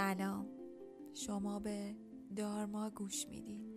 سلام. شما به دارما گوش می‌دید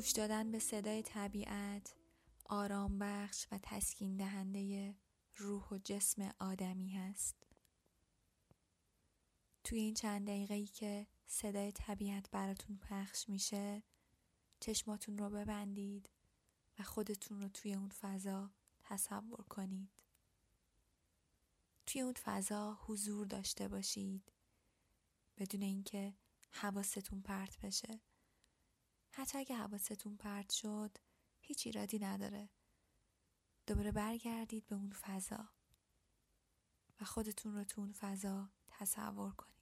گوش دادن به صدای طبیعت آرام بخش و تسکین دهنده روح و جسم آدمی هست. توی این چند دقیقه ای که صدای طبیعت براتون پخش میشه چشماتون رو ببندید و خودتون رو توی اون فضا تصور کنید. توی اون فضا حضور داشته باشید بدون اینکه حواستون پرت بشه. حتی اگه حواستون پرت شد هیچ ایرادی نداره. دوباره برگردید به اون فضا و خودتون رو تو اون فضا تصور کنید.